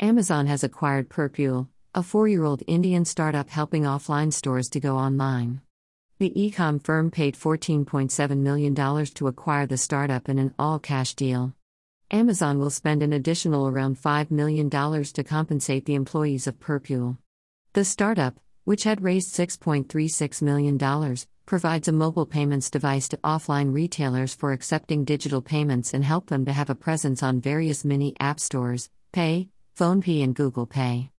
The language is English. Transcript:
Amazon has acquired Perpule, a four year old Indian startup helping offline stores to go online. The ecom firm paid $14.7 million to acquire the startup in an all cash deal. Amazon will spend an additional around $5 million to compensate the employees of Perpule. The startup, which had raised $6.36 million, provides a mobile payments device to offline retailers for accepting digital payments and help them to have a presence on various mini app stores, Pay, PhonePe, and Google Pay.